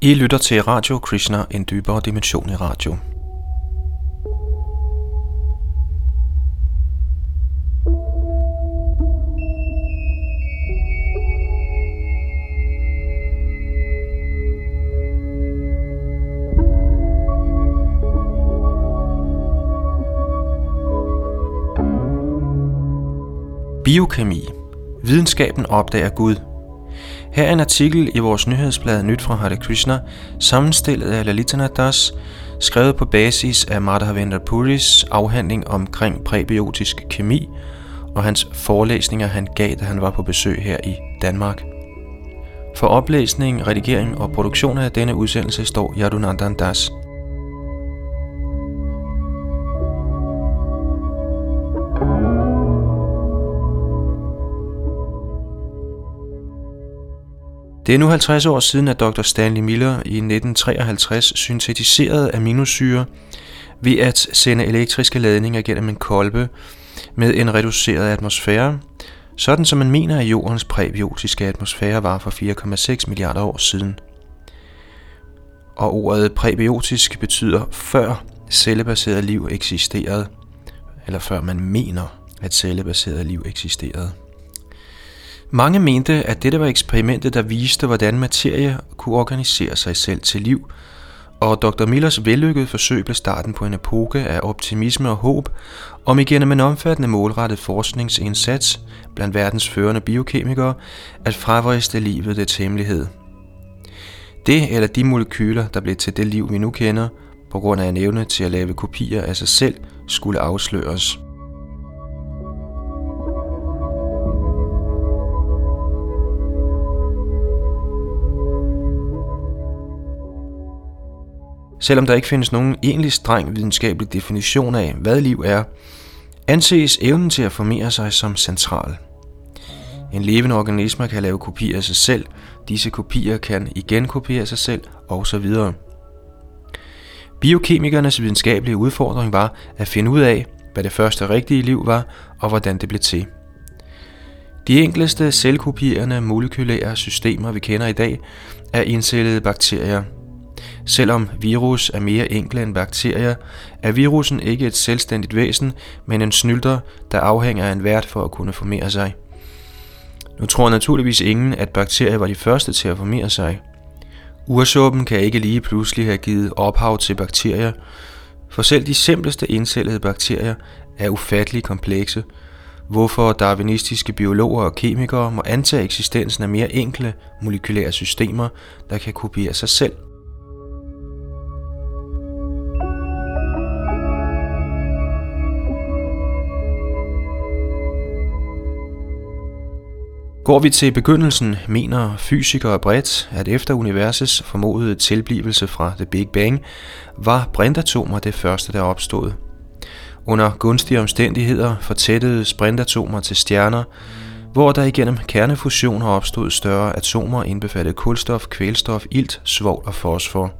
I lytter til Radio Krishna, en dybere dimension i radio. Biokemi. Videnskaben opdager Gud – her er en artikel i vores nyhedsblad Nyt fra Hare Krishna, sammenstillet af Lalitana Das, skrevet på basis af Madhavendra Puris afhandling omkring præbiotisk kemi og hans forelæsninger, han gav, da han var på besøg her i Danmark. For oplæsning, redigering og produktion af denne udsendelse står Yadunandan Das. Det er nu 50 år siden, at Dr. Stanley Miller i 1953 syntetiserede aminosyre ved at sende elektriske ladninger gennem en kolbe med en reduceret atmosfære, sådan som man mener, at jordens præbiotiske atmosfære var for 4,6 milliarder år siden. Og ordet præbiotisk betyder før cellebaseret liv eksisterede, eller før man mener, at cellebaseret liv eksisterede. Mange mente, at dette var eksperimentet, der viste, hvordan materie kunne organisere sig selv til liv, og Dr. Millers vellykkede forsøg blev starten på en epoke af optimisme og håb, om igennem en omfattende målrettet forskningsindsats blandt verdens førende biokemikere at fravriste livet det hemmelighed. Det eller de molekyler, der blev til det liv, vi nu kender, på grund af en evne til at lave kopier af sig selv, skulle afsløres. Selvom der ikke findes nogen egentlig streng videnskabelig definition af, hvad liv er, anses evnen til at formere sig som central. En levende organisme kan lave kopier af sig selv, disse kopier kan igen kopiere sig selv, osv. Biokemikernes videnskabelige udfordring var at finde ud af, hvad det første rigtige liv var, og hvordan det blev til. De enkleste selvkopierende molekylære systemer, vi kender i dag, er indcellede bakterier – Selvom virus er mere enkle end bakterier, er virusen ikke et selvstændigt væsen, men en snylter, der afhænger af en vært for at kunne formere sig. Nu tror naturligvis ingen, at bakterier var de første til at formere sig. Ursuppen kan ikke lige pludselig have givet ophav til bakterier, for selv de simpleste indcellede bakterier er ufattelig komplekse, hvorfor darwinistiske biologer og kemikere må antage eksistensen af mere enkle molekylære systemer, der kan kopiere sig selv – Går vi til begyndelsen, mener fysikere bredt, at efter universets formodede tilblivelse fra The Big Bang, var brintatomer det første, der opstod. Under gunstige omstændigheder fortættede brintatomer til stjerner, hvor der igennem kernefusioner opstod større atomer indbefattet kulstof, kvælstof, ilt, svovl og fosfor.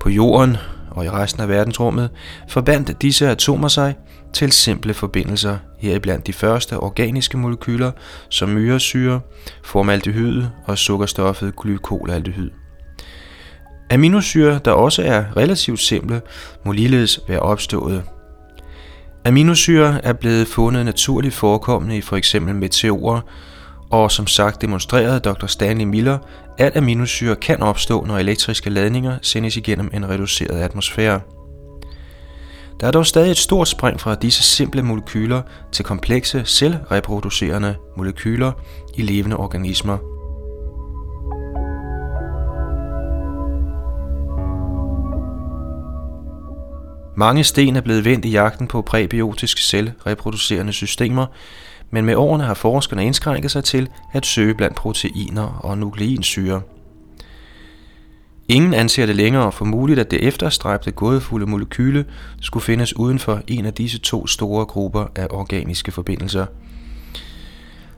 På jorden og i resten af verdensrummet forbandt disse atomer sig til simple forbindelser, heriblandt de første organiske molekyler som myresyre, formaldehyd og sukkerstoffet glykolaldehyd. Aminosyre, der også er relativt simple, må ligeledes være opstået. Aminosyre er blevet fundet naturligt forekommende i f.eks. meteorer, og som sagt demonstrerede Dr. Stanley Miller, at aminosyre kan opstå, når elektriske ladninger sendes igennem en reduceret atmosfære. Der er dog stadig et stort spring fra disse simple molekyler til komplekse, selvreproducerende molekyler i levende organismer. Mange sten er blevet vendt i jagten på præbiotiske selvreproducerende systemer, men med årene har forskerne indskrænket sig til at søge blandt proteiner og nukleinsyre. Ingen anser det længere for muligt, at det efterstræbte gådefulde molekyle skulle findes uden for en af disse to store grupper af organiske forbindelser.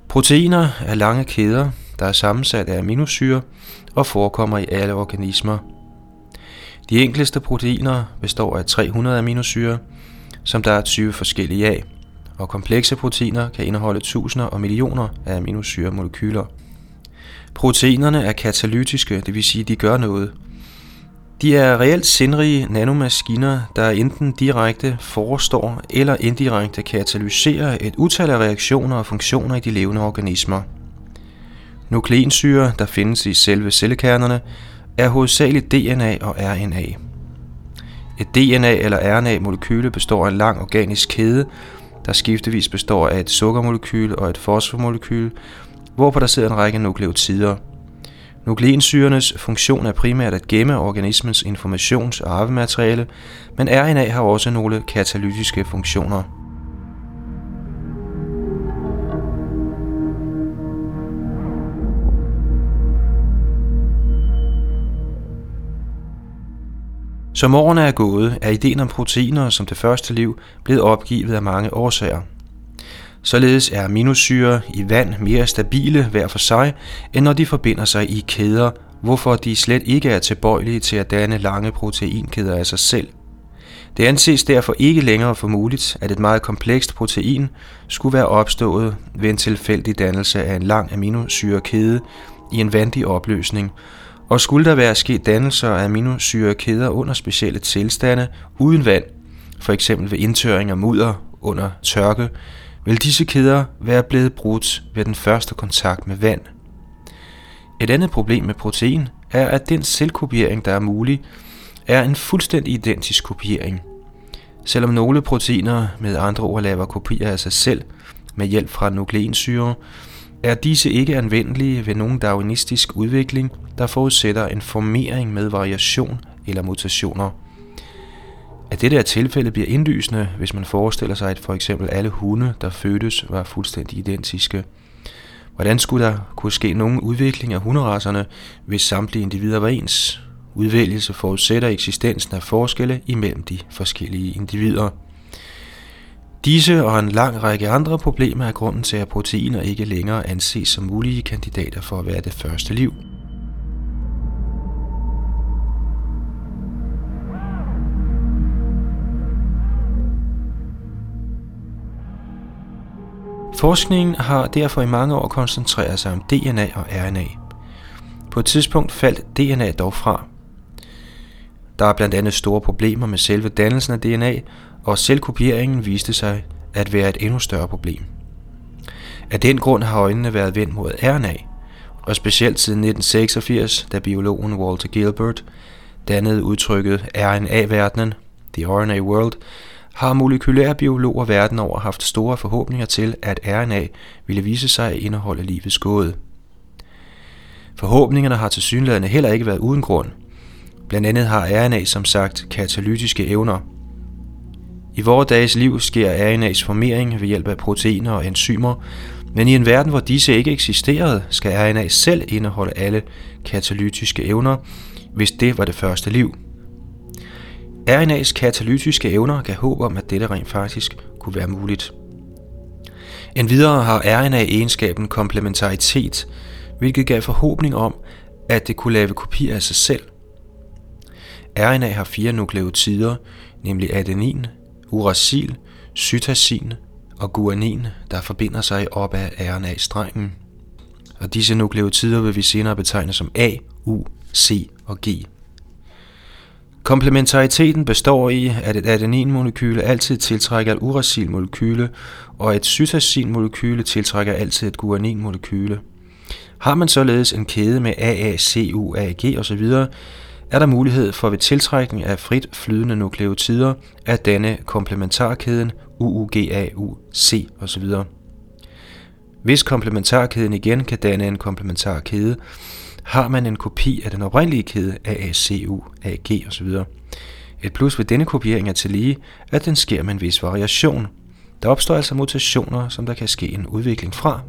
Proteiner er lange kæder, der er sammensat af aminosyre og forekommer i alle organismer. De enkleste proteiner består af 300 aminosyre, som der er 20 forskellige af og komplekse proteiner kan indeholde tusinder og millioner af aminosyremolekyler. Proteinerne er katalytiske, det vil sige, de gør noget. De er reelt sindrige nanomaskiner, der enten direkte forestår eller indirekte katalyserer et utal af reaktioner og funktioner i de levende organismer. Nukleinsyre, der findes i selve cellekernerne, er hovedsageligt DNA og RNA. Et DNA- eller RNA-molekyle består af en lang organisk kæde, der skiftevis består af et sukkermolekyle og et fosformolekyle, hvorpå der sidder en række nukleotider. Nukleinsyrenes funktion er primært at gemme organismens informations- og arvemateriale, men RNA har også nogle katalytiske funktioner. Som årene er gået, er ideen om proteiner som det første liv blevet opgivet af mange årsager. Således er aminosyre i vand mere stabile hver for sig, end når de forbinder sig i kæder, hvorfor de slet ikke er tilbøjelige til at danne lange proteinkæder af sig selv. Det anses derfor ikke længere for muligt, at et meget komplekst protein skulle være opstået ved en tilfældig dannelse af en lang aminosyrekæde i en vandig opløsning, og skulle der være sket dannelser af aminosyrekæder under specielle tilstande uden vand, for eksempel ved indtørring af mudder under tørke, vil disse kæder være blevet brudt ved den første kontakt med vand. Et andet problem med protein er, at den selvkopiering, der er mulig, er en fuldstændig identisk kopiering. Selvom nogle proteiner med andre ord laver kopier af sig selv med hjælp fra nukleinsyre, er disse ikke anvendelige ved nogen darwinistisk udvikling, der forudsætter en formering med variation eller mutationer. At dette er tilfældet bliver indlysende, hvis man forestiller sig, at for eksempel alle hunde, der fødtes, var fuldstændig identiske. Hvordan skulle der kunne ske nogen udvikling af hunderaserne, hvis samtlige individer var ens? Udvælgelse forudsætter eksistensen af forskelle imellem de forskellige individer. Disse og en lang række andre problemer er grunden til, at proteiner ikke længere anses som mulige kandidater for at være det første liv. Forskningen har derfor i mange år koncentreret sig om DNA og RNA. På et tidspunkt faldt DNA dog fra. Der er blandt andet store problemer med selve dannelsen af DNA, og selvkopieringen viste sig at være et endnu større problem. Af den grund har øjnene været vendt mod RNA, og specielt siden 1986, da biologen Walter Gilbert dannede udtrykket RNA-verdenen, The RNA World, har molekylære biologer verden over haft store forhåbninger til, at RNA ville vise sig at indeholde livets gåde. Forhåbningerne har til synlædende heller ikke været uden grund. Blandt andet har RNA som sagt katalytiske evner. I vores dages liv sker RNA's formering ved hjælp af proteiner og enzymer, men i en verden, hvor disse ikke eksisterede, skal RNA selv indeholde alle katalytiske evner, hvis det var det første liv. RNA's katalytiske evner gav håb om, at dette rent faktisk kunne være muligt. Endvidere har RNA egenskaben komplementaritet, hvilket gav forhåbning om, at det kunne lave kopier af sig selv. RNA har fire nukleotider, nemlig adenin, uracil, cytasin og guanin, der forbinder sig op ad RNA-strengen. Og disse nukleotider vil vi senere betegne som A, U, C og G. Komplementariteten består i, at et adeninmolekyle altid tiltrækker et uracilmolekyle, og et cytasinmolekyle tiltrækker altid et guaninmolekyle. Har man således en kæde med AACUAG osv., er der mulighed for ved tiltrækning af frit flydende nukleotider at danne komplementarkæden UUGAUC osv. Hvis komplementarkæden igen kan danne en komplementarkæde, har man en kopi af den oprindelige kæde AACU, AG osv. Et plus ved denne kopiering er til lige, at den sker med en vis variation. Der opstår altså mutationer, som der kan ske en udvikling fra.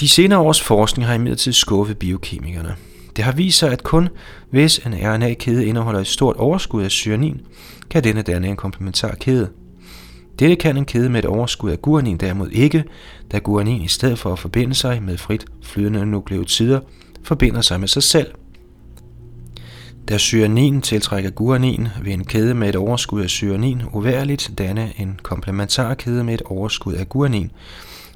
De senere års forskning har imidlertid skuffet biokemikerne. Det har vist sig, at kun hvis en RNA-kæde indeholder et stort overskud af cyanin, kan denne danne en komplementar kæde. Dette kan en kæde med et overskud af guanin derimod ikke, da guanin i stedet for at forbinde sig med frit flydende nukleotider, forbinder sig med sig selv. Da cyanin tiltrækker guanin, vil en kæde med et overskud af cyanin uværligt danne en komplementarkæde med et overskud af guanin,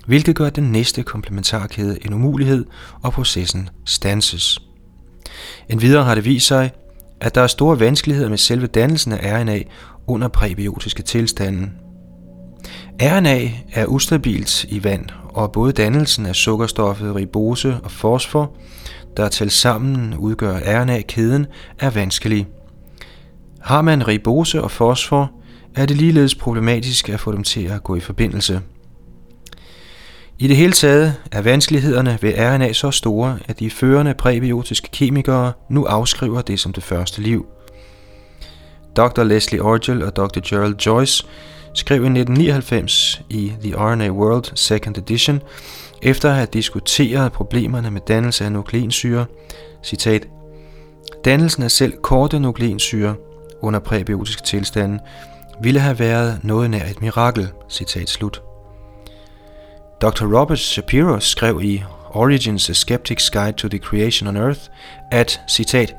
hvilket gør den næste komplementarkæde en umulighed, og processen stanses. Endvidere har det vist sig, at der er store vanskeligheder med selve dannelsen af RNA under præbiotiske tilstande. RNA er ustabilt i vand, og både dannelsen af sukkerstoffet ribose og fosfor, der til sammen udgør RNA-kæden, er vanskelig. Har man ribose og fosfor, er det ligeledes problematisk at få dem til at gå i forbindelse. I det hele taget er vanskelighederne ved RNA så store, at de førende præbiotiske kemikere nu afskriver det som det første liv. Dr. Leslie Orgel og Dr. Gerald Joyce skrev i 1999 i The RNA World Second Edition, efter at have diskuteret problemerne med dannelse af nukleinsyre, citat, Dannelsen af selv korte nukleinsyre under præbiotiske tilstande ville have været noget nær et mirakel, citat slut. Dr. Robert Shapiro skrev i Origins A Skeptic's Guide to the Creation on Earth, at, citat,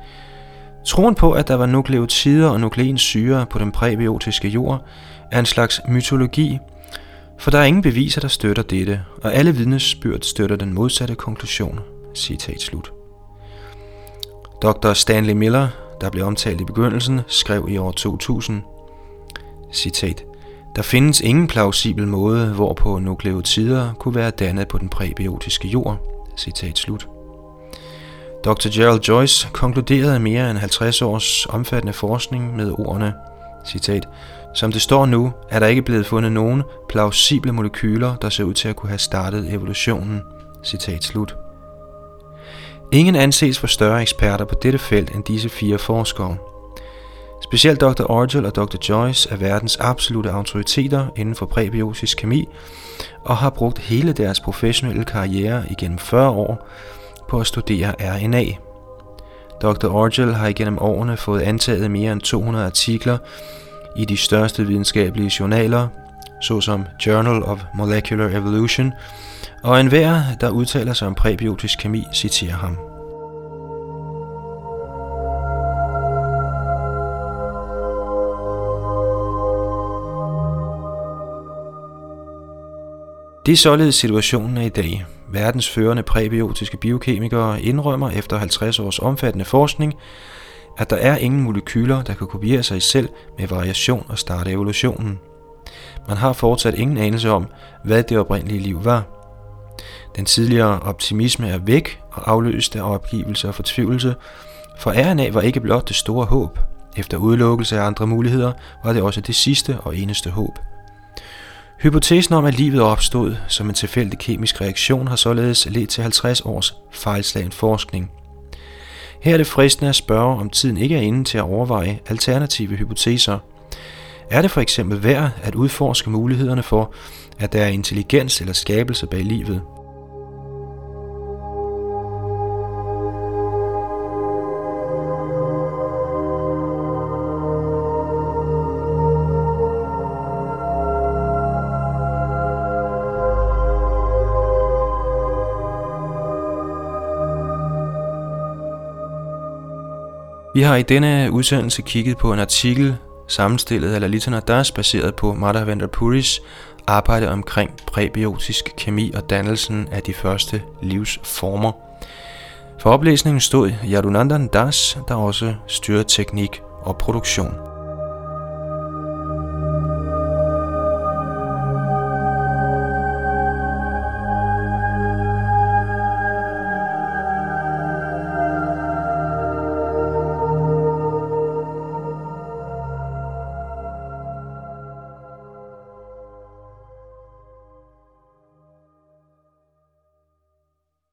Troen på, at der var nukleotider og nukleinsyre på den præbiotiske jord, er en slags mytologi, for der er ingen beviser, der støtter dette, og alle vidnesbyrd støtter den modsatte konklusion. Citat slut. Dr. Stanley Miller, der blev omtalt i begyndelsen, skrev i år 2000, citat, der findes ingen plausibel måde, hvorpå nukleotider kunne være dannet på den præbiotiske jord. Citat slut. Dr. Gerald Joyce konkluderede mere end 50 års omfattende forskning med ordene, citat, som det står nu, er der ikke blevet fundet nogen plausible molekyler, der ser ud til at kunne have startet evolutionen. Citat slut. Ingen anses for større eksperter på dette felt end disse fire forskere. Specielt Dr. Orgel og Dr. Joyce er verdens absolute autoriteter inden for præbiotisk kemi og har brugt hele deres professionelle karriere igennem 40 år på at studere RNA. Dr. Orgel har igennem årene fået antaget mere end 200 artikler i de største videnskabelige journaler, såsom Journal of Molecular Evolution, og enhver, der udtaler sig om præbiotisk kemi, citerer ham. Det er således situationen i dag. Verdens førende præbiotiske biokemikere indrømmer efter 50 års omfattende forskning, at der er ingen molekyler, der kan kopiere sig selv med variation og starte evolutionen. Man har fortsat ingen anelse om, hvad det oprindelige liv var. Den tidligere optimisme er væk og afløst af opgivelse og fortvivlelse, for RNA var ikke blot det store håb. Efter udelukkelse af andre muligheder var det også det sidste og eneste håb. Hypotesen om, at livet opstod som en tilfældig kemisk reaktion, har således ledt til 50 års fejlslagen forskning – her er det fristende at spørge, om tiden ikke er inde til at overveje alternative hypoteser. Er det for eksempel værd at udforske mulighederne for, at der er intelligens eller skabelse bag livet? Vi har i denne udsendelse kigget på en artikel sammenstillet af Lalita Nadas baseret på Madhavendra Puris arbejde omkring præbiotisk kemi og dannelsen af de første livsformer. For oplæsningen stod Yadunandan Das, der også styrede teknik og produktion.